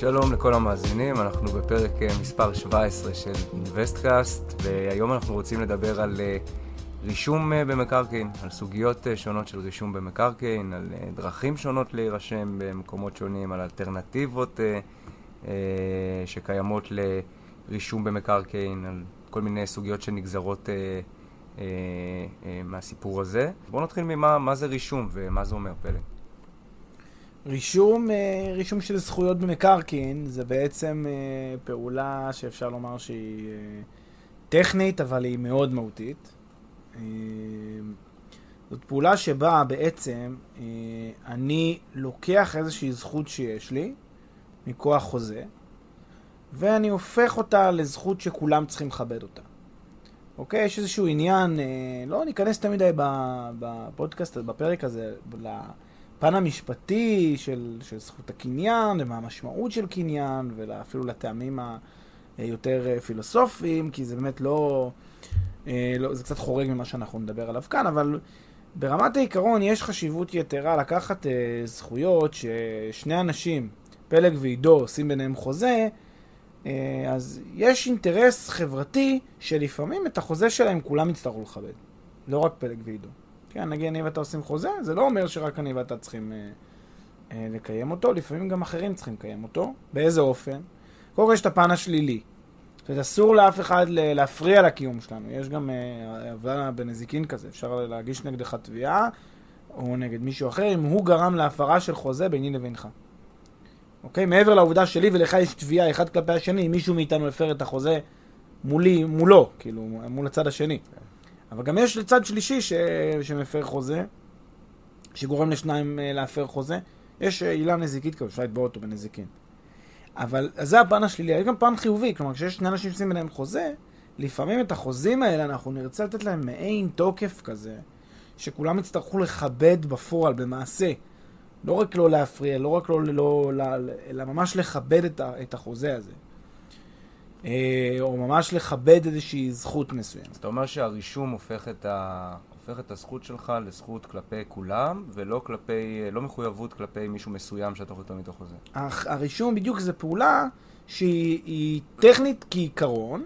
שלום לכל המאזינים, אנחנו בפרק אה, מספר 17 של אינוויסטקאסט, והיום אנחנו רוצים לדבר על אה, רישום אה, במקרקעין, על סוגיות שונות של רישום במקרקעין, על דרכים שונות להירשם במקומות שונים, על אלטרנטיבות שקיימות לרישום במקרקעין, על כל מיני סוגיות שנגזרות מהסיפור הזה. בואו נתחיל ממה זה רישום ומה זה אומר, פלג. רישום, אה, רישום של זכויות במקרקעין זה בעצם אה, פעולה שאפשר לומר שהיא אה, טכנית, אבל היא מאוד מהותית. זאת פעולה שבה בעצם אני לוקח איזושהי זכות שיש לי מכוח חוזה, ואני הופך אותה לזכות שכולם צריכים לכבד אותה. אוקיי? יש איזשהו עניין, לא ניכנס תמיד בפודקאסט, בפרק הזה, הפן המשפטי של, של זכות הקניין, ומה המשמעות של קניין, ואפילו לטעמים היותר אה, פילוסופיים, כי זה באמת לא, אה, לא... זה קצת חורג ממה שאנחנו נדבר עליו כאן, אבל ברמת העיקרון יש חשיבות יתרה לקחת אה, זכויות ששני אנשים, פלג ועידו, עושים ביניהם חוזה, אז יש אינטרס חברתי שלפעמים את החוזה שלהם כולם יצטרכו לכבד. לא רק פלג ועידו. כן, נגיד אני ואתה עושים חוזה, זה לא אומר שרק אני ואתה צריכים אה, אה, לקיים אותו, לפעמים גם אחרים צריכים לקיים אותו. באיזה אופן? קודם כל יש את הפן השלילי. זאת אומרת, אסור לאף אחד להפריע לקיום שלנו. יש גם אה, עבודה בנזיקין כזה, אפשר להגיש נגדך תביעה, או נגד מישהו אחר, אם הוא גרם להפרה של חוזה ביני לבינך. אוקיי? מעבר לעובדה שלי ולך יש תביעה אחד כלפי השני, אם מישהו מאיתנו הפר את החוזה מולי, מולו, כאילו, מול הצד השני. אבל גם יש לצד שלישי ש... שמפר חוזה, שגורם לשניים אה, להפר חוזה. יש אה, עילה נזיקית כזאת, אפשר לתבוע אותו בנזיקין. אבל זה הפן השלילי, יש גם פן חיובי, כלומר כשיש שני אנשים שעושים ביניהם חוזה, לפעמים את החוזים האלה אנחנו נרצה לתת להם מעין תוקף כזה, שכולם יצטרכו לכבד בפועל, במעשה. לא רק לא להפריע, לא רק לא, לא, לא אלא ממש לכבד את, ה, את החוזה הזה. אה, או ממש לכבד איזושהי זכות מסוימת. אז אתה אומר שהרישום הופך את, ה... הופך את הזכות שלך לזכות כלפי כולם, ולא כלפי, לא מחויבות כלפי מישהו מסוים שאתה לתת איתו חוזה. הרישום בדיוק זה פעולה שהיא טכנית כעיקרון,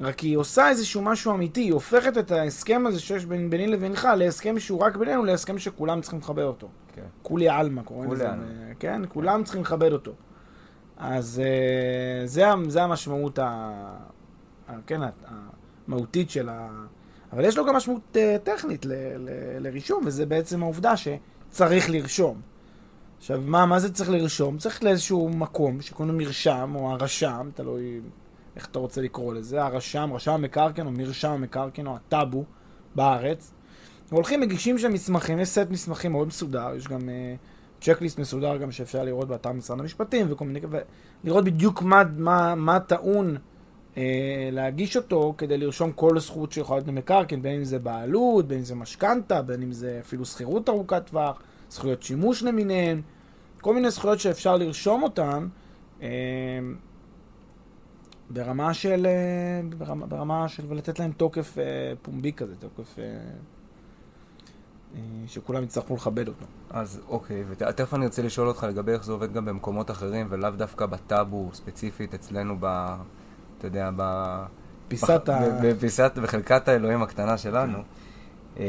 רק היא עושה איזשהו משהו אמיתי, היא הופכת את ההסכם הזה שיש בין, ביני לבינך להסכם שהוא רק בינינו, להסכם שכולם צריכים לכבד אותו. כן. כולי עלמא קוראים לזה. כן, כולם צריכים לכבד אותו. אז uh, זה, זה המשמעות ה, ה, כן, המהותית של ה... אבל יש לו גם משמעות uh, טכנית ל, ל, לרישום, וזה בעצם העובדה שצריך לרשום. עכשיו, מה, מה זה צריך לרשום? צריך לאיזשהו מקום שקוראים לו מרשם, או הרשם, תלוי איך אתה רוצה לקרוא לזה, הרשם, רשם המקרקעין, או מרשם המקרקעין, או הטאבו בארץ. והולכים, מגישים שם מסמכים, יש סט מסמכים מאוד מסודר, יש גם... Uh, צ'קליסט מסודר גם שאפשר לראות באתר משרד המשפטים וכל מיני, ולראות בדיוק מה, מה, מה טעון אה, להגיש אותו כדי לרשום כל זכות שיכולה להיות במקרקעין, בין אם זה בעלות, בין אם זה משכנתה, בין אם זה אפילו שכירות ארוכת טווח, זכויות שימוש למיניהן, כל מיני זכויות שאפשר לרשום אותן אה, ברמה של, אה, ברמה, ברמה של, ולתת להם תוקף אה, פומבי כזה, תוקף... אה, שכולם יצטרכו לכבד אותו. אז אוקיי, ותכף אני רוצה לשאול אותך לגבי איך זה עובד גם במקומות אחרים, ולאו דווקא בטאבו ספציפית אצלנו ב... אתה יודע, ב... פיסת ה... בפיסת, בחלקת האלוהים הקטנה שלנו. כן.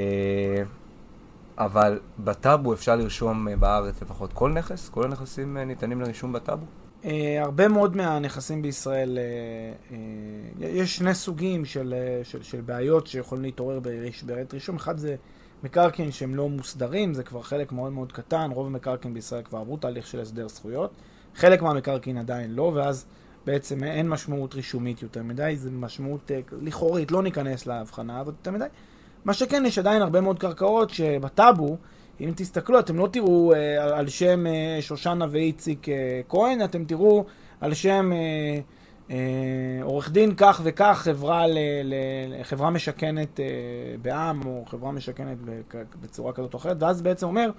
אבל בטאבו אפשר לרשום אה, בארץ לפחות כל נכס? כל הנכסים ניתנים לרישום בטאבו? הרבה מאוד מהנכסים בישראל, יש שני סוגים של, של, של בעיות שיכולים להתעורר בעת רישום. אחד זה מקרקעין שהם לא מוסדרים, זה כבר חלק מאוד מאוד קטן, רוב המקרקעין בישראל כבר עברו תהליך של הסדר זכויות. חלק מהמקרקעין עדיין לא, ואז בעצם אין משמעות רישומית יותר מדי, זה משמעות אה, לכאורית, לא ניכנס להבחנה הזאת יותר מדי. מה שכן, יש עדיין הרבה מאוד קרקעות שבטאבו, אם תסתכלו, אתם לא תראו אה, על שם אה, שושנה ואיציק כהן, אתם תראו על שם עורך דין כך וכך, חברה, ל, ל, חברה משכנת אה, בעם, או חברה משכנת בצורה כזאת או אחרת, ואז בעצם אומר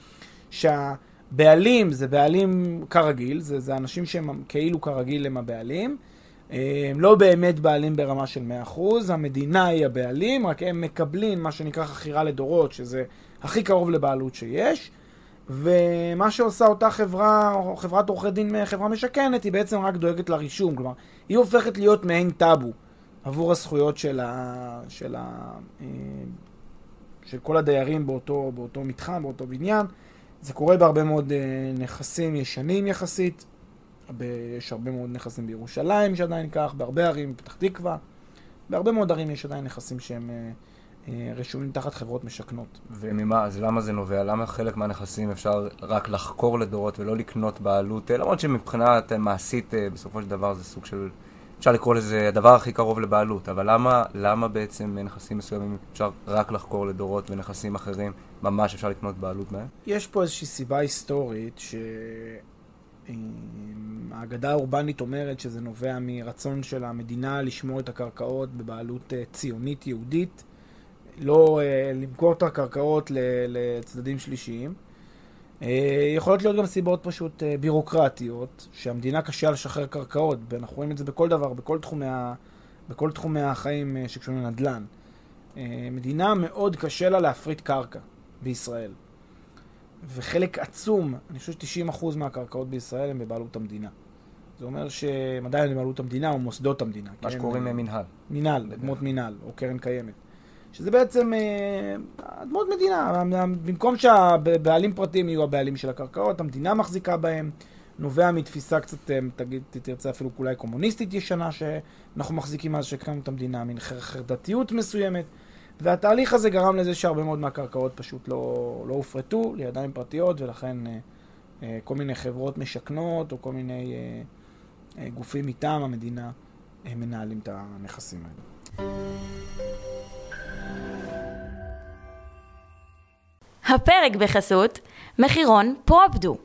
שהבעלים זה בעלים כרגיל, זה, זה אנשים שהם כאילו כרגיל הם הבעלים. הם לא באמת בעלים ברמה של 100%, המדינה היא הבעלים, רק הם מקבלים מה שנקרא חכירה לדורות, שזה הכי קרוב לבעלות שיש, ומה שעושה אותה חברה, או חברת עורכי דין, חברה משכנת, היא בעצם רק דואגת לרישום, כלומר, היא הופכת להיות מעין טאבו עבור הזכויות של, ה, של, ה, אה, של כל הדיירים באותו, באותו מתחם, באותו בניין. זה קורה בהרבה מאוד אה, נכסים ישנים יחסית, יש הרבה מאוד נכסים בירושלים שעדיין כך, בהרבה ערים, בפתח תקווה, בהרבה מאוד ערים יש עדיין נכסים שהם אה, רשומים תחת חברות משכנות. וממה, אז למה זה נובע? למה חלק מהנכסים אפשר רק לחקור לדורות ולא לקנות בעלות? אה, למרות שמבחינת מעשית, בסופו של דבר זה סוג של... אפשר לקרוא לזה הדבר הכי קרוב לבעלות, אבל למה, למה בעצם נכסים מסוימים אפשר רק לחקור לדורות ונכסים אחרים ממש אפשר לקנות בעלות מהם? יש פה איזושהי סיבה היסטורית ש... האגדה האורבנית אומרת שזה נובע מרצון של המדינה לשמור את הקרקעות בבעלות אה, ציונית יהודית, לא אה, למכור את הקרקעות לצדדים שלישיים. אה, יכולות להיות גם סיבות פשוט בירוקרטיות, שהמדינה קשה לשחרר קרקעות, ואנחנו רואים את זה בכל דבר, בכל תחומי, ה... בכל תחומי החיים שקשורים לנדל"ן. מדינה מאוד קשה לה להפריט קרקע בישראל. וחלק עצום, אני חושב ש-90% מהקרקעות בישראל הם בבעלות המדינה. זה אומר שהם עדיין בבעלות המדינה או מוסדות המדינה. מה כן? שקוראים מינהל. מינהל, אדמות מינהל, או קרן קיימת. שזה בעצם אה, אדמות מדינה. במקום שהבעלים פרטיים יהיו הבעלים של הקרקעות, המדינה מחזיקה בהם. נובע מתפיסה קצת, אה, תגיד, תרצה אפילו אולי קומוניסטית ישנה, שאנחנו מחזיקים מאז שהקמנו את המדינה, מין חרדתיות מסוימת. והתהליך הזה גרם לזה שהרבה מאוד מהקרקעות פשוט לא, לא הופרטו לידיים פרטיות, ולכן אה, אה, כל מיני חברות משכנות, או כל מיני אה, אה, גופים מטעם המדינה אה, מנהלים את הנכסים האלה. הפרק בחסות מחירון פרופדו,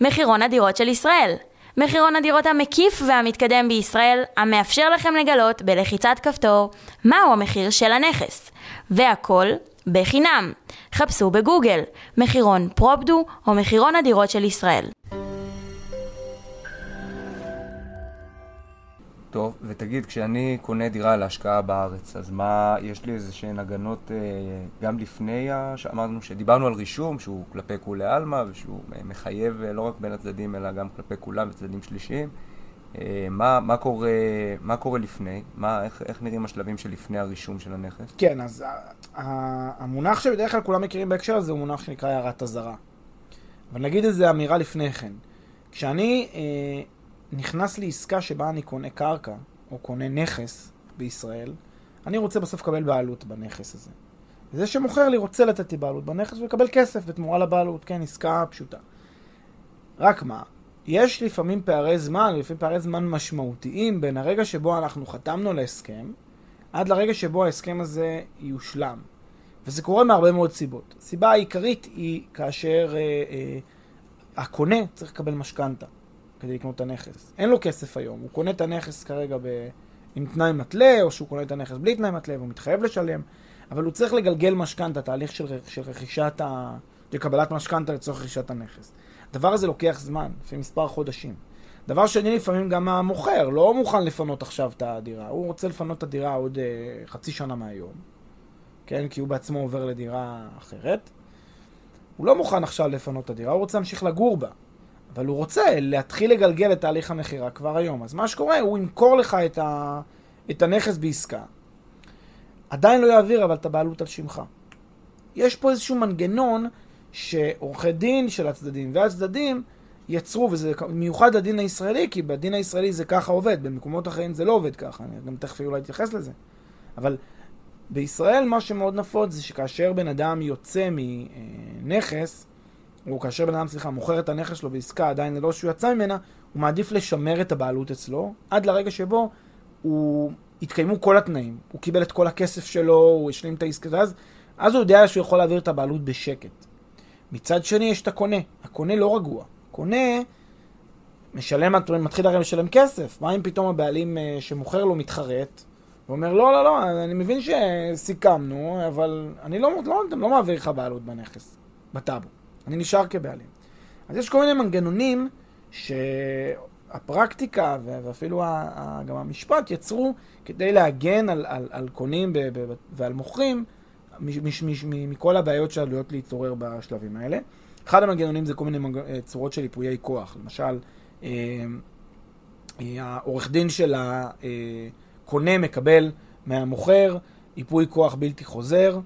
מחירון הדירות של ישראל. מחירון הדירות המקיף והמתקדם בישראל, המאפשר לכם לגלות בלחיצת כפתור מהו המחיר של הנכס. והכל בחינם. חפשו בגוגל מחירון פרופדו או מחירון הדירות של ישראל. טוב, ותגיד, כשאני קונה דירה להשקעה בארץ, אז מה, יש לי איזה שהן הגנות אה, גם לפני, שאמרנו שדיברנו על רישום, שהוא כלפי כולי עלמא, ושהוא מחייב אה, לא רק בין הצדדים, אלא גם כלפי כולם וצדדים שלישיים. אה, מה, מה, קורה, מה קורה לפני? מה, איך, איך נראים השלבים שלפני הרישום של הנכס? כן, אז המונח שבדרך כלל כולם מכירים בהקשר הזה הוא מונח שנקרא הערת אזהרה. אבל נגיד איזה אמירה לפני כן. כשאני אה, נכנס לעסקה שבה אני קונה קרקע, או קונה נכס בישראל, אני רוצה בסוף לקבל בעלות בנכס הזה. וזה שמוכר לי רוצה לתת לי בעלות בנכס ולקבל כסף בתמורה לבעלות, כן, עסקה פשוטה. רק מה, יש לפעמים פערי זמן, לפעמים פערי זמן משמעותיים בין הרגע שבו אנחנו חתמנו להסכם, עד לרגע שבו ההסכם הזה יושלם. וזה קורה מהרבה מאוד סיבות. הסיבה העיקרית היא כאשר אה, אה, הקונה צריך לקבל משכנתה כדי לקנות את הנכס. אין לו כסף היום, הוא קונה את הנכס כרגע ב, עם תנאי מתלה, או שהוא קונה את הנכס בלי תנאי מתלה והוא מתחייב לשלם, אבל הוא צריך לגלגל משכנתה, תהליך של, של רכישת ה... של קבלת משכנתה לצורך רכישת הנכס. הדבר הזה לוקח זמן, לפי מספר חודשים. דבר שני, לפעמים גם המוכר לא מוכן לפנות עכשיו את הדירה, הוא רוצה לפנות את הדירה עוד uh, חצי שנה מהיום, כן? כי הוא בעצמו עובר לדירה אחרת. הוא לא מוכן עכשיו לפנות את הדירה, הוא רוצה להמשיך לגור בה. אבל הוא רוצה להתחיל לגלגל את תהליך המכירה כבר היום. אז מה שקורה, הוא ימכור לך את, ה... את הנכס בעסקה. עדיין לא יעביר אבל את הבעלות על שמך. יש פה איזשהו מנגנון שעורכי דין של הצדדים והצדדים יצרו, וזה מיוחד לדין הישראלי, כי בדין הישראלי זה ככה עובד, במקומות אחרים זה לא עובד ככה, אני גם תכף אולי אתייחס לזה. אבל בישראל מה שמאוד נפוץ זה שכאשר בן אדם יוצא מנכס, או כאשר בן אדם, סליחה, מוכר את הנכס שלו בעסקה עדיין ללא שהוא יצא ממנה, הוא מעדיף לשמר את הבעלות אצלו, עד לרגע שבו הוא התקיימו כל התנאים. הוא קיבל את כל הכסף שלו, הוא השלים את העסקה, ואז אז הוא יודע שהוא יכול להעביר את הבעלות בשקט. מצד שני יש את הקונה. הקונה לא רגוע. קונה משלם, מתחיל הרי לשלם כסף. מה אם פתאום הבעלים אה, שמוכר לו מתחרט, ואומר, לא, לא, לא, אני מבין שסיכמנו, אבל אני לא, לא, לא מעביר לך בעלות בנכס, בטאבו. אני נשאר כבעלים. אז יש כל מיני מנגנונים שהפרקטיקה ואפילו גם המשפט יצרו כדי להגן על, על, על קונים ועל מוכרים מכל הבעיות שעלויות להתעורר בשלבים האלה. אחד המנגנונים זה כל מיני צורות של ייפויי כוח. למשל, אה, אה, העורך דין של הקונה מקבל מהמוכר ייפוי כוח בלתי חוזר,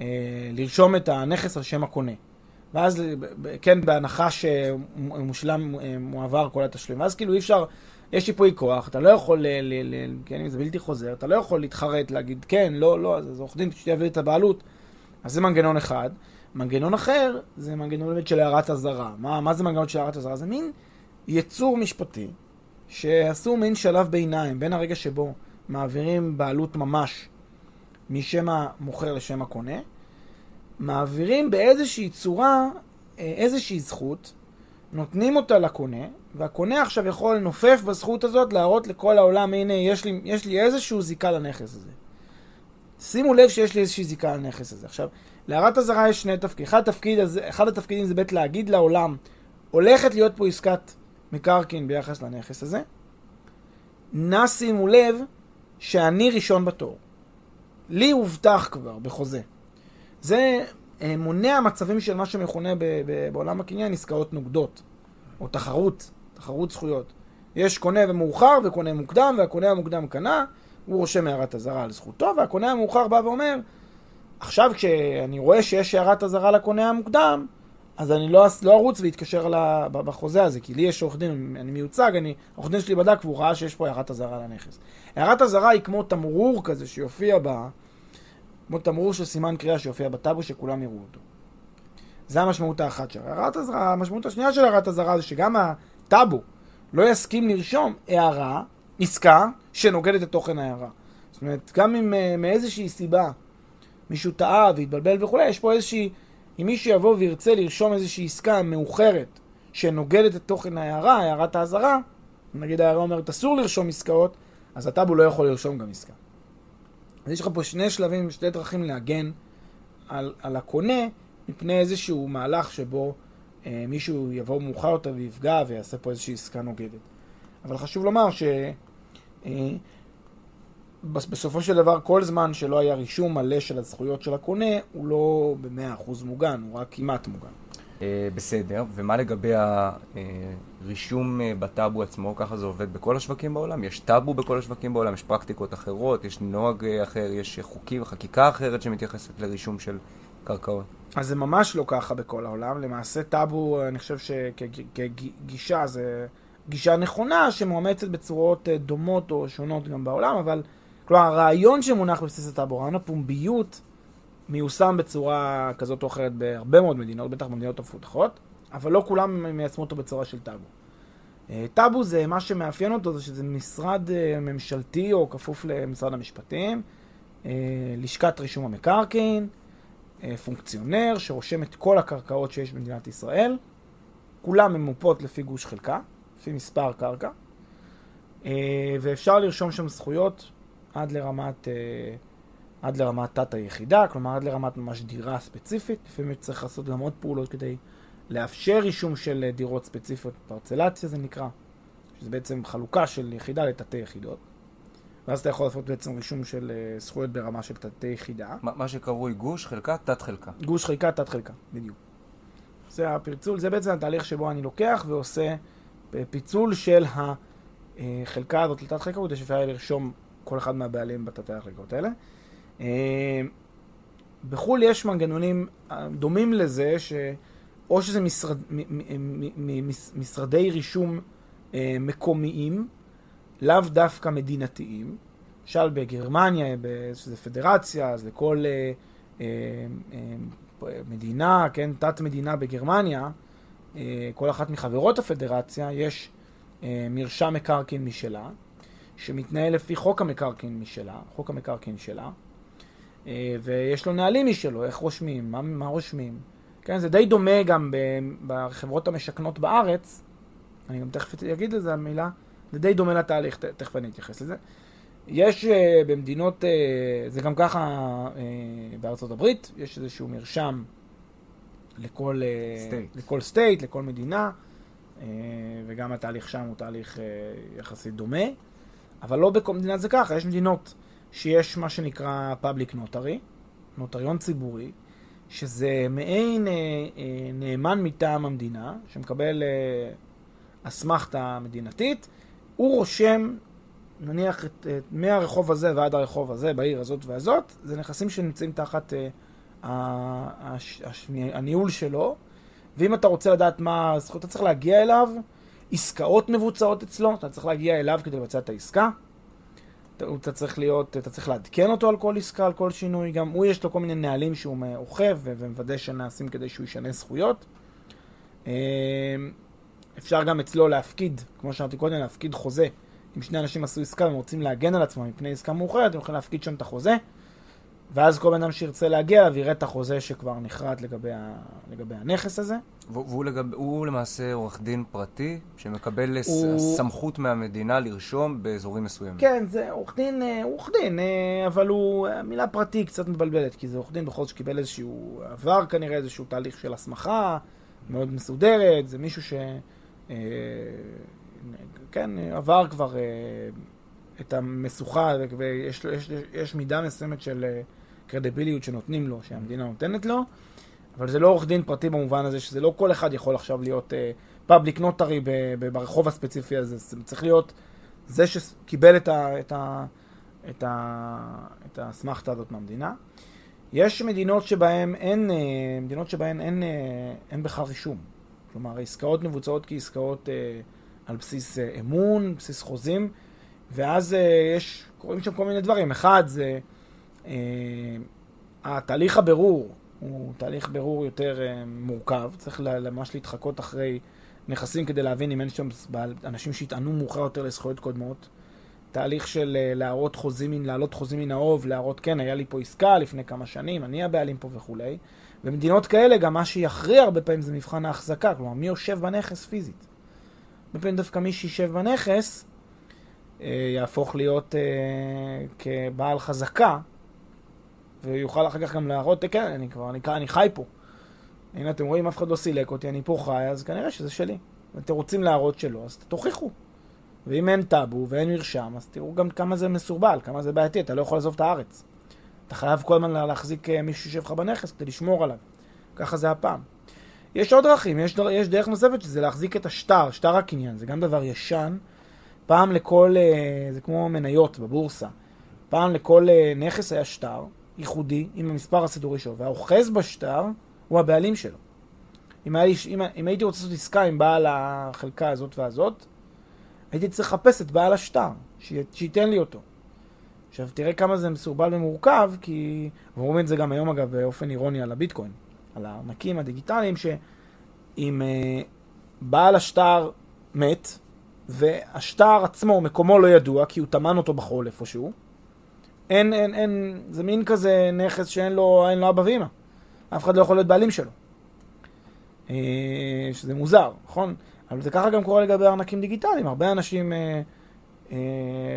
אה, לרשום את הנכס על שם הקונה. ואז, כן, בהנחה שמושלם, מועבר כל התשלום. ואז כאילו אי אפשר, יש ייפוי כוח, אתה לא יכול, ל, ל, ל, כן, אם זה בלתי חוזר, אתה לא יכול להתחרט, להגיד כן, לא, לא, אז עורך דין פשוט יעביר את הבעלות. אז זה מנגנון אחד. מנגנון אחר, זה מנגנון באמת של הערת אזהרה. מה, מה זה מנגנון של הערת אזהרה? זה מין יצור משפטי שעשו מין שלב ביניים בין הרגע שבו מעבירים בעלות ממש משם המוכר לשם הקונה, מעבירים באיזושהי צורה אה, איזושהי זכות, נותנים אותה לקונה, והקונה עכשיו יכול לנופף בזכות הזאת, להראות לכל העולם, הנה, יש לי, יש לי איזשהו זיקה לנכס הזה. שימו לב שיש לי איזושהי זיקה לנכס הזה. עכשיו, להערת אזהרה יש שני תפקידים. אחד, התפקיד הזה, אחד התפקידים זה בית להגיד לעולם, הולכת להיות פה עסקת מקרקעין ביחס לנכס הזה. נא שימו לב שאני ראשון בתור. לי הובטח כבר בחוזה. זה אה, מונע מצבים של מה שמכונה בעולם הקניין עסקאות נוגדות, או תחרות, תחרות זכויות. יש קונה ומאוחר וקונה מוקדם, והקונה המוקדם קנה, הוא רושם הערת אזהרה על זכותו, והקונה המאוחר בא ואומר, עכשיו כשאני רואה שיש הערת אזהרה לקונה המוקדם, אז אני לא, לא ארוץ ואתקשר בחוזה הזה, כי לי יש עורך דין, אני מיוצג, אני, עורך דין שלי בדק והוא ראה שיש פה הערת אזהרה לנכס. הערת אזהרה היא כמו תמרור כזה שיופיע ב... כמו תמרור של סימן קריאה שיופיע בטאבו שכולם יראו אותו. זה המשמעות האחת של הערת אזהרה. המשמעות השנייה של הערת אזהרה זה שגם הטאבו לא יסכים לרשום הערה, עסקה, שנוגדת את תוכן ההערה. זאת אומרת, גם אם uh, מאיזושהי סיבה מישהו טעה והתבלבל וכולי, יש פה איזושהי... אם מישהו יבוא וירצה לרשום איזושהי עסקה מאוחרת שנוגדת את תוכן ההערה, הערת האזהרה, נגיד ההערה אומרת אסור לרשום עסקאות, אז הטאבו לא יכול לרשום גם עסקה. אז יש לך פה שני שלבים, שתי דרכים להגן על, על הקונה מפני איזשהו מהלך שבו אה, מישהו יבוא מאוחר יותר ויפגע ויעשה פה איזושהי עסקה נוגדת. אבל חשוב לומר ש... אה, של דבר, כל זמן שלא היה רישום מלא של הזכויות של הקונה, הוא לא במאה אחוז מוגן, הוא רק כמעט מוגן. אה, בסדר, ומה לגבי הרישום אה, בטאבו עצמו? ככה זה עובד בכל השווקים בעולם? יש טאבו בכל השווקים בעולם? יש פרקטיקות אחרות? יש נוהג אחר? יש חוקים וחקיקה אחרת שמתייחסת לרישום של קרקעות? אז זה ממש לא ככה בכל העולם. למעשה טאבו, אני חושב שכגישה זה גישה נכונה שמואמצת בצורות דומות או שונות גם בעולם, אבל כלומר, הרעיון שמונח בבסיס הטאבו, רעיון הפומביות, מיושם בצורה כזאת או אחרת בהרבה מאוד מדינות, בטח במדינות המפותחות, אבל לא כולם מיישמו אותו בצורה של טאבו. אה, טאבו זה, מה שמאפיין אותו זה שזה משרד אה, ממשלתי או כפוף למשרד המשפטים, אה, לשכת רישום המקרקעין, פונקציונר שרושם את כל הקרקעות שיש במדינת ישראל, כולם ממופות לפי גוש חלקה, לפי מספר קרקע, ואפשר לרשום שם זכויות עד לרמת, עד לרמת תת היחידה, כלומר עד לרמת ממש דירה ספציפית. לפעמים צריך לעשות גם עוד פעולות כדי לאפשר רישום של אה, דירות ספציפיות, פרצלציה זה נקרא, שזה בעצם חלוקה של יחידה לתתי יחידות. ואז אתה יכול לעשות בעצם רישום של uh, זכויות ברמה של תתי יחידה. ما, מה שקרוי גוש, חלקה, תת חלקה. גוש, חלקה, תת חלקה, בדיוק. זה הפרצול, זה בעצם התהליך שבו אני לוקח ועושה פיצול של החלקה הזאת לתת חלקה, כדי שאפשר לרשום כל אחד מהבעלים בתתי החלקות האלה. אה, בחו"ל יש מנגנונים אה, דומים לזה, שאו שזה משרד, משרדי רישום אה, מקומיים, לאו דווקא מדינתיים. למשל בגרמניה, שזה פדרציה, אז לכל מדינה, כן, תת-מדינה בגרמניה, כל אחת מחברות הפדרציה, יש מרשם מקרקעין משלה, שמתנהל לפי חוק המקרקעין משלה, חוק המקרקעין שלה, ויש לו נהלים משלו, איך רושמים, מה, מה רושמים. כן, זה די דומה גם בחברות המשכנות בארץ, אני גם תכף אגיד לזה המילה, זה די דומה לתהליך, תכף אני אתייחס לזה. יש uh, במדינות, uh, זה גם ככה uh, בארצות הברית, יש איזשהו מרשם לכל, uh, לכל סטייט, לכל מדינה, uh, וגם התהליך שם הוא תהליך uh, יחסית דומה, אבל לא בכל מדינה זה ככה, יש מדינות שיש מה שנקרא public notary, נוטריון ציבורי, שזה מעין uh, uh, נאמן מטעם המדינה, שמקבל אסמכתה uh, מדינתית, הוא רושם נניח את, את, מהרחוב הזה ועד הרחוב הזה, בעיר הזאת והזאת, זה נכסים שנמצאים תחת uh, הש, הש, הניהול שלו, ואם אתה רוצה לדעת מה הזכות, אתה צריך להגיע אליו, עסקאות מבוצעות אצלו, אתה צריך להגיע אליו כדי לבצע את העסקה. אתה, צריך להיות, אתה צריך לעדכן אותו על כל עסקה, על כל שינוי, גם הוא יש לו כל מיני נהלים שהוא אוכף ומוודא שנעשים כדי שהוא ישנה זכויות. אה, אפשר גם אצלו להפקיד, כמו שאמרתי קודם, להפקיד חוזה. אם שני אנשים עשו עסקה והם רוצים להגן על עצמם מפני עסקה מאוחרת, הם יכולים להפקיד שם את החוזה, ואז כל בן אדם שירצה להגיע אליו יראה את החוזה שכבר נחרט לגבי, ה... לגבי הנכס הזה. והוא לגב... הוא למעשה עורך דין פרטי שמקבל הוא... סמכות מהמדינה לרשום באזורים מסוימים. כן, זה עורך דין, אה, עורך דין, אה, אבל הוא, המילה פרטי קצת מבלבלת, כי זה עורך דין בכל זאת שקיבל איזשהו, עבר כנראה איזשהו תהליך של הסמכה מאוד מסודרת, זה מישהו ש... אה, כן, עבר כבר אה, את המשוכה, ויש יש, יש מידה מסוימת של אה, קרדיביליות שנותנים לו, שהמדינה נותנת לו, אבל זה לא עורך דין פרטי במובן הזה, שזה לא כל אחד יכול עכשיו להיות פאבליק uh, נוטרי ברחוב הספציפי הזה, זה צריך להיות זה שקיבל את, ה, את, ה, את, ה, את האסמכתה הזאת מהמדינה. יש מדינות שבהן אין, אה, מדינות שבהן אין, אה, אין בכלל רישום. כלומר, העסקאות מבוצעות כעסקאות אה, על בסיס אה, אמון, בסיס חוזים, ואז אה, יש, קורים שם כל מיני דברים. אחד זה התהליך הבירור, הוא תהליך בירור יותר אה, מורכב, צריך ממש להתחקות אחרי נכסים כדי להבין אם אין שם אנשים שיטענו מאוחר יותר לזכויות קודמות. תהליך של אה, להראות חוזים, להעלות חוזים מן האוב, להראות כן, היה לי פה עסקה לפני כמה שנים, אני הבעלים פה וכולי. במדינות כאלה גם מה שיכריע הרבה פעמים זה מבחן ההחזקה, כלומר מי יושב בנכס פיזית. הרבה פעמים דווקא מי שישב בנכס אה, יהפוך להיות אה, כבעל חזקה, ויוכל אחר כך גם להראות, כן, אני כבר, אני, אני חי פה. הנה אתם רואים, אף אחד לא סילק אותי, אני פה חי, אז כנראה שזה שלי. ואתם רוצים להראות שלא, אז תוכיחו. ואם אין טאבו ואין מרשם, אז תראו גם כמה זה מסורבל, כמה זה בעייתי, אתה לא יכול לעזוב את הארץ. אתה חייב כל הזמן להחזיק אה, מישהו שיושב לך בנכס כדי לשמור עליו. ככה זה הפעם. יש עוד דרכים, יש, דר, יש דרך נוספת שזה להחזיק את השטר, שטר הקניין, זה גם דבר ישן. פעם לכל, אה, זה כמו מניות בבורסה, פעם לכל אה, נכס היה שטר ייחודי עם המספר הסידורי שלו, והאוחז בשטר הוא הבעלים שלו. אם, היה, אם, אם הייתי רוצה לעשות עסקה עם בעל החלקה הזאת והזאת, הייתי צריך לחפש את בעל השטר, שייתן לי אותו. עכשיו תראה כמה זה מסורבל ומורכב, כי, ואומרים את זה גם היום אגב באופן אירוני על הביטקוין. על הארנקים הדיגיטליים, שאם uh, בעל השטר מת, והשטר עצמו, מקומו לא ידוע, כי הוא טמן אותו בחול איפשהו, אין, אין, אין, זה מין כזה נכס שאין לו, אין לו אבא ואמא. אף אחד לא יכול להיות בעלים שלו. Uh, שזה מוזר, נכון? אבל זה ככה גם קורה לגבי ארנקים דיגיטליים. הרבה אנשים uh, uh,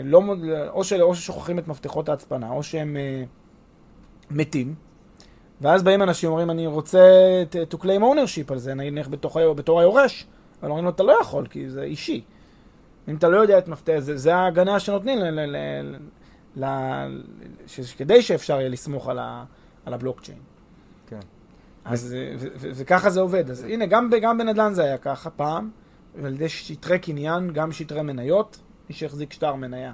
לא, או, של, או ששוכחים את מפתחות ההצפנה, או שהם uh, מתים, ואז באים אנשים ואומרים, אני רוצה to claim ownership על זה, נניח בתור, בתור היורש, אבל אומרים לו, אתה לא יכול, כי זה אישי. אם אתה לא יודע את מפתח, זה, זה ההגנה שנותנים ל, ל, ל, ל, כדי שאפשר יהיה לסמוך על, ה, על הבלוקצ'יין. כן. אז, וככה זה עובד. אז הנה, גם, גם בנדל"ן זה היה ככה פעם, ועל ידי שטרי קניין, גם שטרי מניות, מי שהחזיק שטר מניה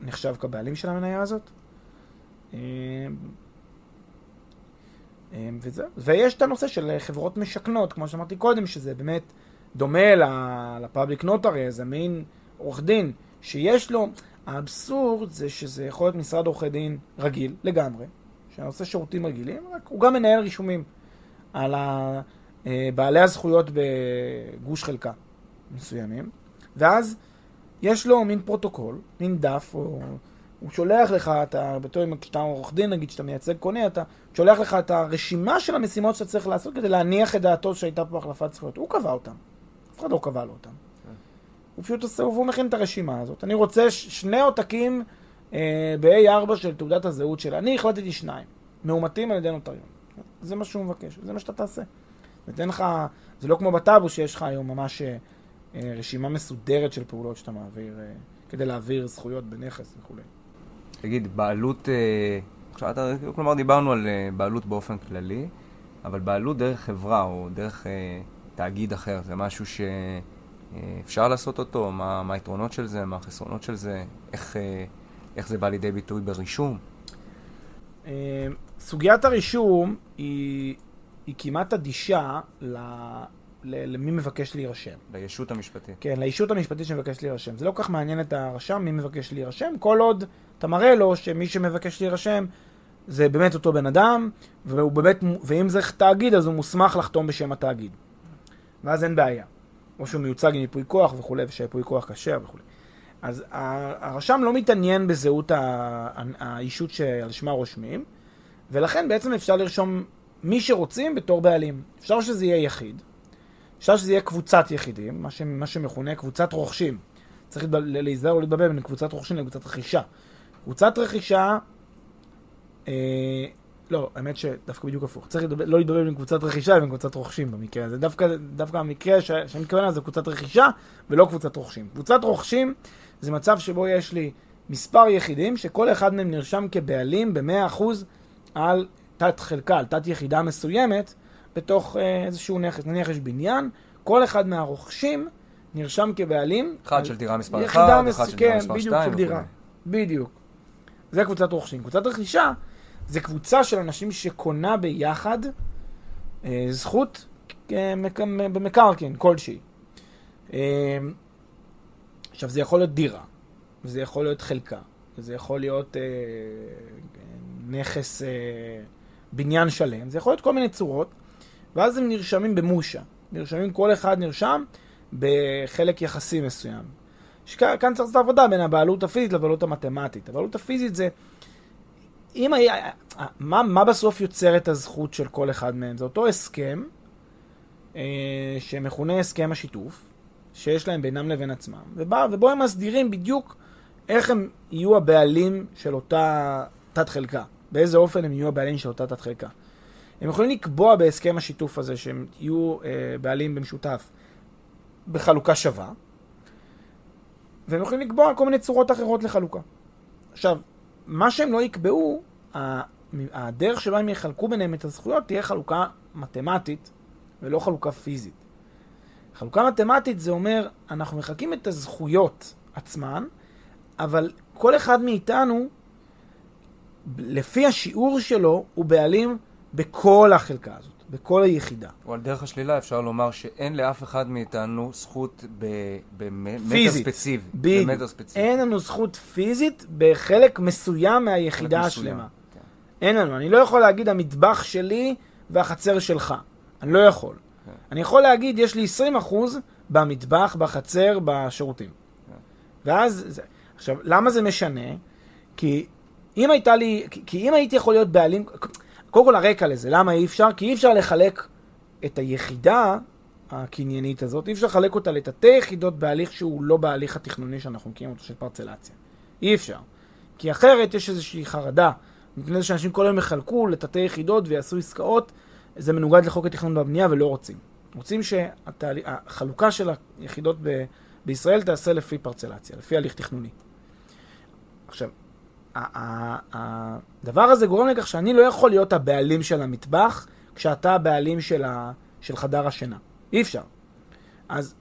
נחשב כבעלים של המניה הזאת. אה, אמ, וזה. ויש את הנושא של אה, חברות משכנות, כמו שאמרתי קודם, שזה באמת דומה ל public notary, איזה מין עורך דין, שיש לו, האבסורד זה שזה יכול להיות משרד עורכי דין רגיל לגמרי, שעושה שירותים רגילים, רק הוא גם מנהל רישומים על אה, בעלי הזכויות בגוש חלקה מסוימים, ואז יש לו מין פרוטוקול, מין דף, או... הוא שולח לך, אתה, בתור אם כשאתה עורך דין, נגיד, שאתה מייצג קונה, אתה שולח לך את הרשימה של המשימות שאתה צריך לעשות כדי להניח את דעתו שהייתה פה החלפת זכויות. הוא קבע אותם. אף אחד לא קבע לו אותם. הוא פשוט עושה, והוא מכין את הרשימה הזאת. אני רוצה ש- שני עותקים אה, ב-A4 של תעודת הזהות שלה. אני החלטתי שניים, מאומתים על ידי נוטריון. זה מה שהוא מבקש, זה מה שאתה תעשה. נותן לך, זה לא כמו בטאבו שיש לך היום ממש אה, אה, רשימה מסודרת של פעולות שאתה מעביר, אה, כדי להעביר זכויות בנכס וכולי. תגיד, בעלות, אה, אתה, כלומר דיברנו על אה, בעלות באופן כללי, אבל בעלות דרך חברה או דרך אה, תאגיד אחר, זה משהו שאפשר לעשות אותו? מה, מה היתרונות של זה? מה החסרונות של זה? איך, אה, איך זה בא לידי ביטוי ברישום? אה, סוגיית הרישום היא, היא כמעט אדישה ל, ל, למי מבקש להירשם. לישות המשפטית. כן, לישות המשפטית שמבקש להירשם. זה לא כל כך מעניין את הרשם מי מבקש להירשם, כל עוד אתה מראה לו שמי שמבקש להירשם זה באמת אותו בן אדם, והוא באמת, ואם זה תאגיד אז הוא מוסמך לחתום בשם התאגיד. ואז אין בעיה. או שהוא מיוצג עם ייפוי כוח וכולי, ושייפוי כוח כשר וכולי. אז הרשם לא מתעניין בזהות האישות שעל שמה רושמים, ולכן בעצם אפשר לרשום מי שרוצים בתור בעלים. אפשר שזה יהיה יחיד, אפשר שזה יהיה קבוצת יחידים, מה, ש, מה שמכונה קבוצת רוכשים. צריך להיזהר או בין קבוצת רוכשים לקבוצת רכישה. קבוצת רכישה, אה, לא, האמת שדווקא בדיוק הפוך. צריך להתבלבל, לא להתבלבל בין קבוצת רכישה לבין קבוצת רוכשים במקרה הזה. דווקא, דווקא המקרה ש, שאני מתכוון אליו זה קבוצת רכישה ולא קבוצת רוכשים. קבוצת רוכשים זה מצב שבו יש לי מספר יחידים שכל אחד מהם נרשם כבעלים ב-100% על תת חלקה, על תת יחידה מסוימת בתוך אה, איזשהו נכס. נניח יש בניין, כל אחד מהרוכשים נרשם כבעלים. אחד של דירה מספר יחידה 1, מס- אחד של דירה כן, מספר בדיוק 2 של דירה. בדיוק. זה קבוצת רוכשים. קבוצת רכישה זה קבוצה של אנשים שקונה ביחד אה, זכות אה, מק- במקרקעין כלשהי. אה, עכשיו, זה יכול להיות דירה, וזה יכול להיות חלקה, וזה יכול להיות אה, נכס, אה, בניין שלם, זה יכול להיות כל מיני צורות, ואז הם נרשמים במושה. נרשמים, כל אחד נרשם בחלק יחסי מסוים. שכאן כאן צריך לעשות עבודה בין הבעלות הפיזית לבעלות המתמטית. הבעלות הפיזית זה... אם היה... מה, מה בסוף יוצר את הזכות של כל אחד מהם? זה אותו הסכם, אה, שמכונה הסכם השיתוף, שיש להם בינם לבין עצמם, ובא, ובו הם מסדירים בדיוק איך הם יהיו הבעלים של אותה תת חלקה, באיזה אופן הם יהיו הבעלים של אותה תת חלקה. הם יכולים לקבוע בהסכם השיתוף הזה שהם יהיו אה, בעלים במשותף בחלוקה שווה, והם יכולים לקבוע כל מיני צורות אחרות לחלוקה. עכשיו, מה שהם לא יקבעו, הדרך שבה הם יחלקו ביניהם את הזכויות תהיה חלוקה מתמטית ולא חלוקה פיזית. חלוקה מתמטית זה אומר, אנחנו מחלקים את הזכויות עצמן, אבל כל אחד מאיתנו, לפי השיעור שלו, הוא בעלים בכל החלקה הזאת, בכל היחידה. או על דרך השלילה אפשר לומר שאין לאף אחד מאיתנו זכות במטר פיזית. במטר ספציבי. אין לנו זכות פיזית בחלק מסוים מהיחידה חלק מסוים. השלמה. כן. אין לנו. אני לא יכול להגיד המטבח שלי והחצר שלך. אני לא יכול. כן. אני יכול להגיד, יש לי 20% במטבח, בחצר, בשירותים. ואז, זה- עכשיו, למה זה משנה? כי אם הייתה לי, כי, כי אם הייתי יכול להיות בעלים, קודם כל הרקע לזה, למה אי אפשר? כי אי אפשר לחלק את היחידה הקניינית הזאת, אי אפשר לחלק אותה לתתי יחידות בהליך שהוא לא בהליך התכנוני שאנחנו מכירים אותו של פרצלציה. אי אפשר. כי אחרת יש איזושהי חרדה, מפני זה שאנשים כל היום יחלקו לתתי יחידות ויעשו עסקאות, זה מנוגד לחוק התכנון והבנייה ולא רוצים. רוצים שהחלוקה של היחידות ב, בישראל תעשה לפי פרצלציה, לפי הליך תכנוני. עכשיו, הדבר הזה גורם לכך שאני לא יכול להיות הבעלים של המטבח כשאתה הבעלים של, ה, של חדר השינה. אי אפשר. אז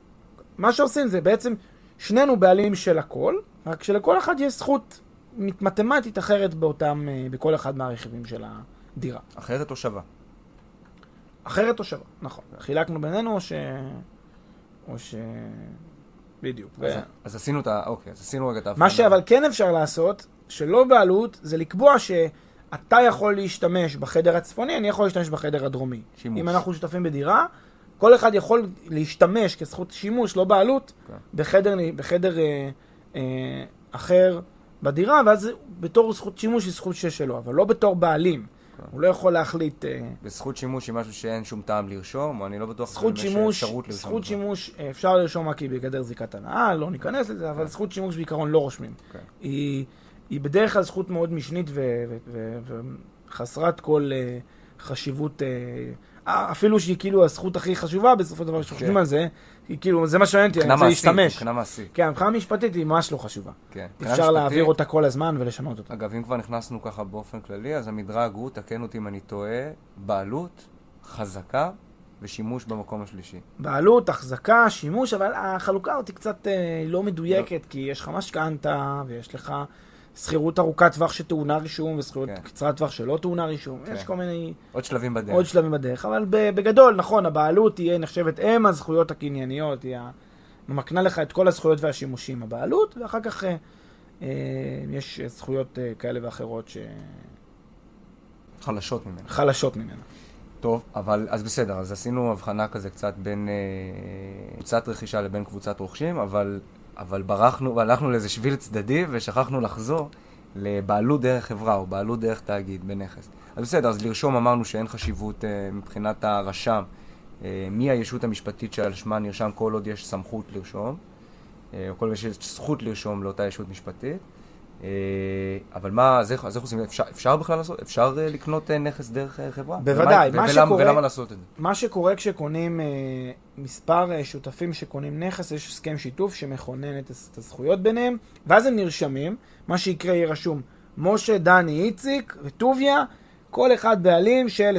מה שעושים זה בעצם שנינו בעלים של הכל, רק שלכל אחד יש זכות מתמטית אחרת באותם, אה, בכל אחד מהרכיבים של הדירה. אחרת או שווה. אחרת או שווה, נכון. חילקנו בינינו או ש... או ש... בדיוק. אז, ו- אז עשינו את ה... אוקיי, אז עשינו רגע את ההבחנה. מה שאבל כן אפשר לעשות, שלא בעלות, זה לקבוע שאתה יכול להשתמש בחדר הצפוני, אני יכול להשתמש בחדר הדרומי. שימוש. אם אנחנו שותפים בדירה, כל אחד יכול להשתמש כזכות שימוש, לא בעלות, כן. בחדר, בחדר אה, אה, אחר בדירה, ואז בתור זכות שימוש היא זכות שיש שלו, אבל לא בתור בעלים. כן. הוא לא יכול להחליט... אה, וזכות שימוש היא משהו שאין שום טעם לרשום, או אני לא בטוח זכות אם יש שימוש, אפשרות לרשום. זכות. שימוש אה, אפשר לרשום רק היא בגדר זיקת הנאה, לא ניכנס לזה, אבל כן. זכות שימוש בעיקרון לא רושמים. היא, היא בדרך כלל זכות מאוד משנית וחסרת כל אה, חשיבות, אה, אה, אפילו שהיא כאילו הזכות הכי חשובה בסופו של דבר, כשחושבים כן. על זה, היא כאילו, זה מה שמעניין אותי, אני רוצה להשתמש. מבחינה מעשית, כן, מבחינה משפטית היא ממש לא חשובה. כן. אפשר להעביר אותה כל הזמן ולשנות אותה. אגב, אם כבר נכנסנו ככה באופן כללי, אז המדרג הוא, תקן אותי אם אני טועה, בעלות, חזקה ושימוש במקום השלישי. בעלות, החזקה, שימוש, אבל החלוקה הזאת היא קצת אה, לא מדויקת, כי יש לך משכנתה, ויש לך שכירות ארוכת טווח שטעונה רישום, ושכירות כן. קצרת טווח שלא טעונה רישום. כן. יש כל מיני עוד שלבים בדרך. עוד שלבים בדרך, אבל בגדול, נכון, הבעלות תהיה נחשבת אם הזכויות הקנייניות, היא מקנה לך את כל הזכויות והשימושים, הבעלות, ואחר כך אה, אה, יש זכויות אה, כאלה ואחרות חלשות ממנו. שחלשות ממנה. טוב, אבל אז בסדר, אז עשינו הבחנה כזה קצת בין אה, קבוצת רכישה לבין קבוצת רוכשים, אבל, אבל ברחנו והלכנו לאיזה שביל צדדי ושכחנו לחזור לבעלות דרך חברה או בעלות דרך תאגיד בנכס. אז בסדר, אז לרשום אמרנו שאין חשיבות אה, מבחינת הרשם, אה, מי הישות המשפטית שעל שמה נרשם כל עוד יש סמכות לרשום, אה, או כל עוד יש זכות לרשום לאותה ישות משפטית. אה, אבל מה, אז איך, אז איך עושים? אפשר, אפשר בכלל לעשות? אפשר אה, לקנות אה, נכס דרך חברה? בוודאי, ומה, מה ולמה, שקורה- ולמה לעשות את זה? מה שקורה כשקונים מספר שותפים שקונים נכס, יש הסכם שיתוף שמכונן את, את הזכויות ביניהם, ואז הם נרשמים, מה שיקרה יהיה רשום משה, דני, איציק וטוביה, כל אחד בעלים של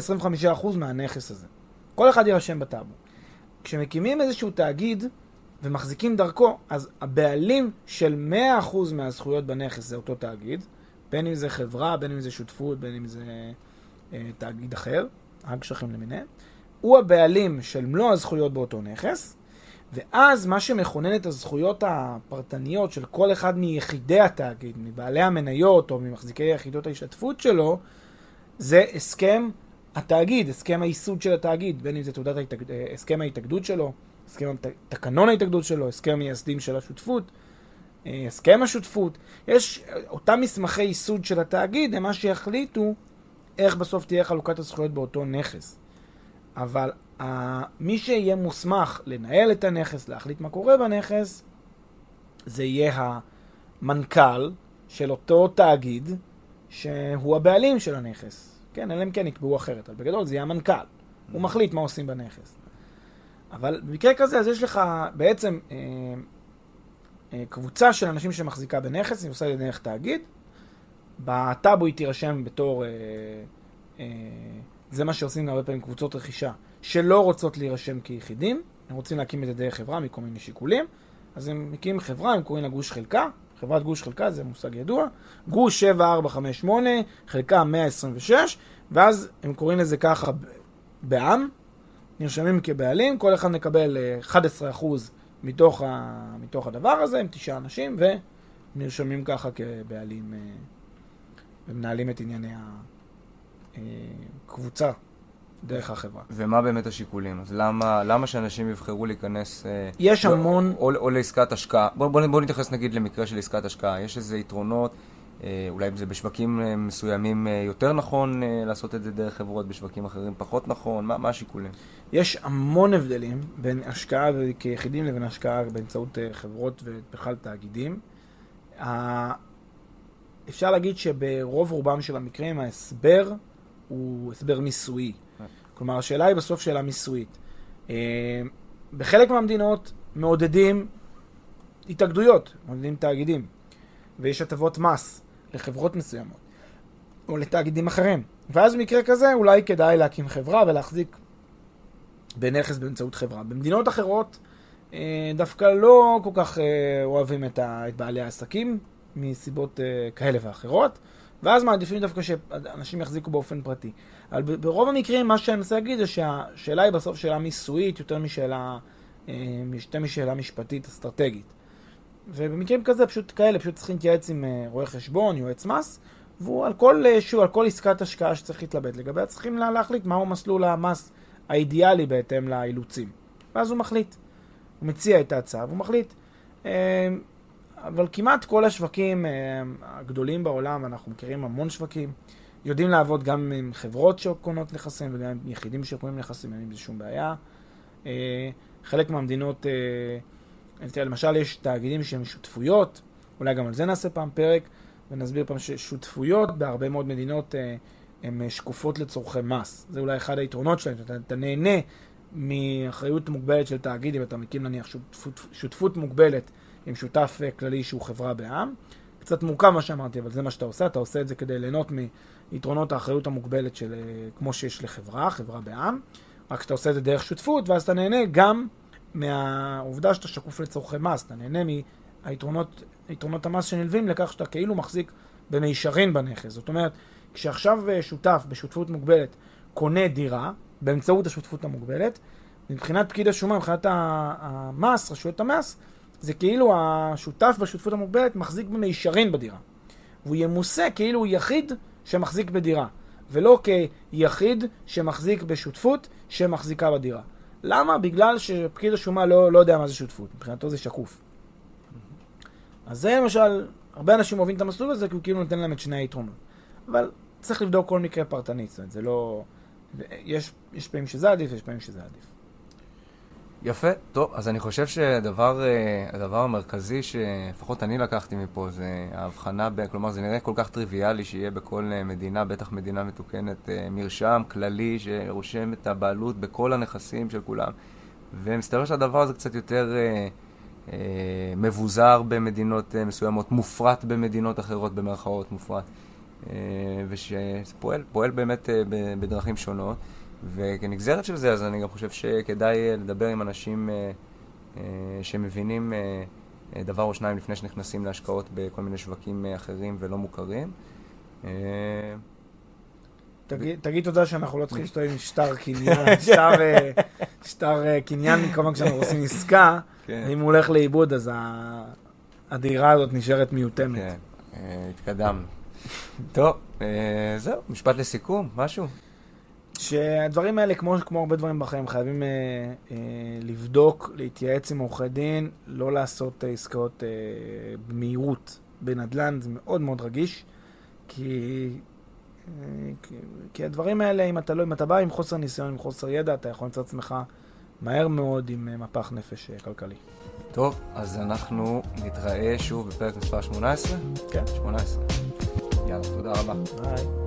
25% מהנכס הזה. כל אחד יירשם בטאבו. כשמקימים איזשהו תאגיד ומחזיקים דרכו, אז הבעלים של 100% מהזכויות בנכס זה אותו תאגיד, בין אם זה חברה, בין אם זה שותפות, בין אם זה אה, תאגיד אחר, אג"חים למיניהם, הוא הבעלים של מלוא הזכויות באותו נכס, ואז מה שמכונן את הזכויות הפרטניות של כל אחד מיחידי התאגיד, מבעלי המניות או ממחזיקי יחידות ההשתתפות שלו, זה הסכם התאגיד, הסכם הייסוד של התאגיד, בין אם זה תעודת ההתאג... אה, הסכם ההתאגדות שלו, הסכם תקנון ההתאגדות שלו, הסכם מייסדים של השותפות, אה, הסכם השותפות. יש אותם מסמכי ייסוד של התאגיד, הם מה שיחליטו איך בסוף תהיה חלוקת הזכויות באותו נכס. אבל uh, מי שיהיה מוסמך לנהל את הנכס, להחליט מה קורה בנכס, זה יהיה המנכ"ל של אותו תאגיד, שהוא הבעלים של הנכס. כן, אלא אם כן יקבעו אחרת, אבל בגדול זה יהיה המנכ"ל. הוא מחליט מה עושים בנכס. אבל במקרה כזה, אז יש לך בעצם אה, אה, קבוצה של אנשים שמחזיקה בנכס, היא עושה את זה דרך תאגיד. בטאבו היא תירשם בתור... אה, אה, זה מה שעושים הרבה פעמים קבוצות רכישה, שלא רוצות להירשם כיחידים, הם רוצים להקים את זה דרך חברה מכל מיני שיקולים, אז הם מקימים חברה, הם קוראים לה גוש חלקה, חברת גוש חלקה זה מושג ידוע, גוש 7458, חלקה 126, ואז הם קוראים לזה ככה בעם, נרשמים כבעלים, כל אחד מקבל אה, 11% מתוך, ה, מתוך הדבר הזה, עם תשעה אנשים, ונרשמים ככה כבעלים אה, ומנהלים את ענייני הקבוצה דרך החברה. ומה באמת השיקולים? אז למה, למה שאנשים יבחרו להיכנס... אה, יש לא, המון, או, או לעסקת השקעה. בוא, בוא, בוא נתייחס נגיד למקרה של עסקת השקעה. יש איזה יתרונות, אה, אולי זה בשווקים אה, מסוימים אה, יותר נכון אה, לעשות את זה דרך חברות, בשווקים אחרים פחות נכון, מה, מה השיקולים? יש המון הבדלים בין השקעה כיחידים לבין השקעה באמצעות אה, חברות ובכלל תאגידים. אפשר להגיד שברוב רובם של המקרים ההסבר הוא הסבר מיסויי. כלומר, השאלה היא בסוף שאלה מיסויית. אה, בחלק מהמדינות מעודדים התאגדויות, מעודדים תאגידים, ויש הטבות מס לחברות מסוימות, או לתאגידים אחרים. ואז במקרה כזה אולי כדאי להקים חברה ולהחזיק בנכס באמצעות חברה. במדינות אחרות אה, דווקא לא כל כך אה, אוהבים את, בעלי העסקים מסיבות אה, כאלה ואחרות, ואז מעדיפים דווקא שאנשים יחזיקו באופן פרטי. אבל ברוב המקרים מה שאני מנסה להגיד זה שהשאלה היא בסוף שאלה מיסויית יותר משאלה, יותר משאלה משפטית אסטרטגית. ובמקרים כזה, פשוט כאלה, פשוט צריכים להתייעץ עם אה, רואה חשבון, יועץ מס, והוא על כל, אה, שהוא, על כל עסקת השקעה שצריך להתלבט לגביה, צריכים לה, להחליט מהו מסלול המס האידיאלי בהתאם לאילוצים. ואז הוא מחליט. הוא מציע את ההצעה והוא מחליט. אה, אבל כמעט כל השווקים הגדולים בעולם, אנחנו מכירים המון שווקים, יודעים לעבוד גם עם חברות שקונות נכסים וגם עם יחידים שקונים נכסים, אין עם זה שום בעיה. חלק מהמדינות, למשל יש תאגידים שהם שותפויות, אולי גם על זה נעשה פעם פרק, ונסביר פעם ששותפויות בהרבה מאוד מדינות הן שקופות לצורכי מס. זה אולי אחד היתרונות שלהם, שאתה אתה נהנה מאחריות מוגבלת של תאגיד, אם אתה מקים נניח שותפות, שותפות מוגבלת עם שותף אה, כללי שהוא חברה בעם. קצת מורכב מה שאמרתי, אבל זה מה שאתה עושה, אתה עושה את זה כדי ליהנות מיתרונות האחריות המוגבלת של, אה, כמו שיש לחברה, חברה בעם, רק שאתה עושה את זה דרך שותפות, ואז אתה נהנה גם מהעובדה שאתה שקוף לצורכי מס, אתה נהנה מהיתרונות המס שנלווים לכך שאתה כאילו מחזיק במישרין בנכס. זאת אומרת, כשעכשיו אה, שותף בשותפות מוגבלת קונה דירה, באמצעות השותפות המוגבלת, מבחינת פקיד השומה, מבחינת המס, רשויות המס, זה כאילו השותף בשותפות המוגבלת מחזיק במישרין בדירה. והוא ימוסה כאילו הוא יחיד שמחזיק בדירה, ולא כיחיד שמחזיק בשותפות שמחזיקה בדירה. למה? בגלל שפקיד השומה לא, לא יודע מה זה שותפות, מבחינתו זה שקוף. אז זה למשל, הרבה אנשים אוהבים את המסלול הזה כי הוא כאילו נותן להם את שני היתרונות. אבל צריך לבדוק כל מקרה פרטנית, זאת אומרת, זה לא... יש, יש פעמים שזה עדיף, יש פעמים שזה עדיף. יפה, טוב, אז אני חושב שהדבר אה, המרכזי שלפחות אני לקחתי מפה זה ההבחנה, ב, כלומר זה נראה כל כך טריוויאלי שיהיה בכל אה, מדינה, בטח מדינה מתוקנת, אה, מרשם כללי שרושם את הבעלות בכל הנכסים של כולם. ומסתבר שהדבר הזה קצת יותר אה, אה, מבוזר במדינות אה, מסוימות, מופרט במדינות אחרות, במרכאות מופרט. אה, ושפועל באמת אה, בדרכים שונות. וכנגזרת של זה, אז אני גם חושב שכדאי אה, לדבר עם אנשים שמבינים דבר או שניים לפני שנכנסים להשקעות בכל מיני שווקים אחרים ולא מוכרים. תגיד, תגיד תודה שאנחנו לא צריכים להסתובב עם שטר קניין, שטר, קניין, כל פעם כשאנחנו עושים עסקה, כן. אם הוא הולך לאיבוד אז הדירה הזאת נשארת מיותמת. כן, התקדמנו. טוב, אה, זהו, משפט לסיכום, משהו? שהדברים האלה, כמו, כמו הרבה דברים בחיים, חייבים אה, אה, לבדוק, להתייעץ עם עורכי דין, לא לעשות אה, עסקאות אה, במהירות בנדל"ן, זה מאוד מאוד רגיש, כי, אה, כי, כי הדברים האלה, אם אתה, לא, אם אתה בא עם חוסר ניסיון, עם חוסר ידע, אתה יכול למצוא עצמך מהר מאוד עם אה, מפח נפש אה, כלכלי. טוב, אז אנחנו נתראה שוב בפרק מספר 18? כן. 18. יאללה, תודה רבה. ביי.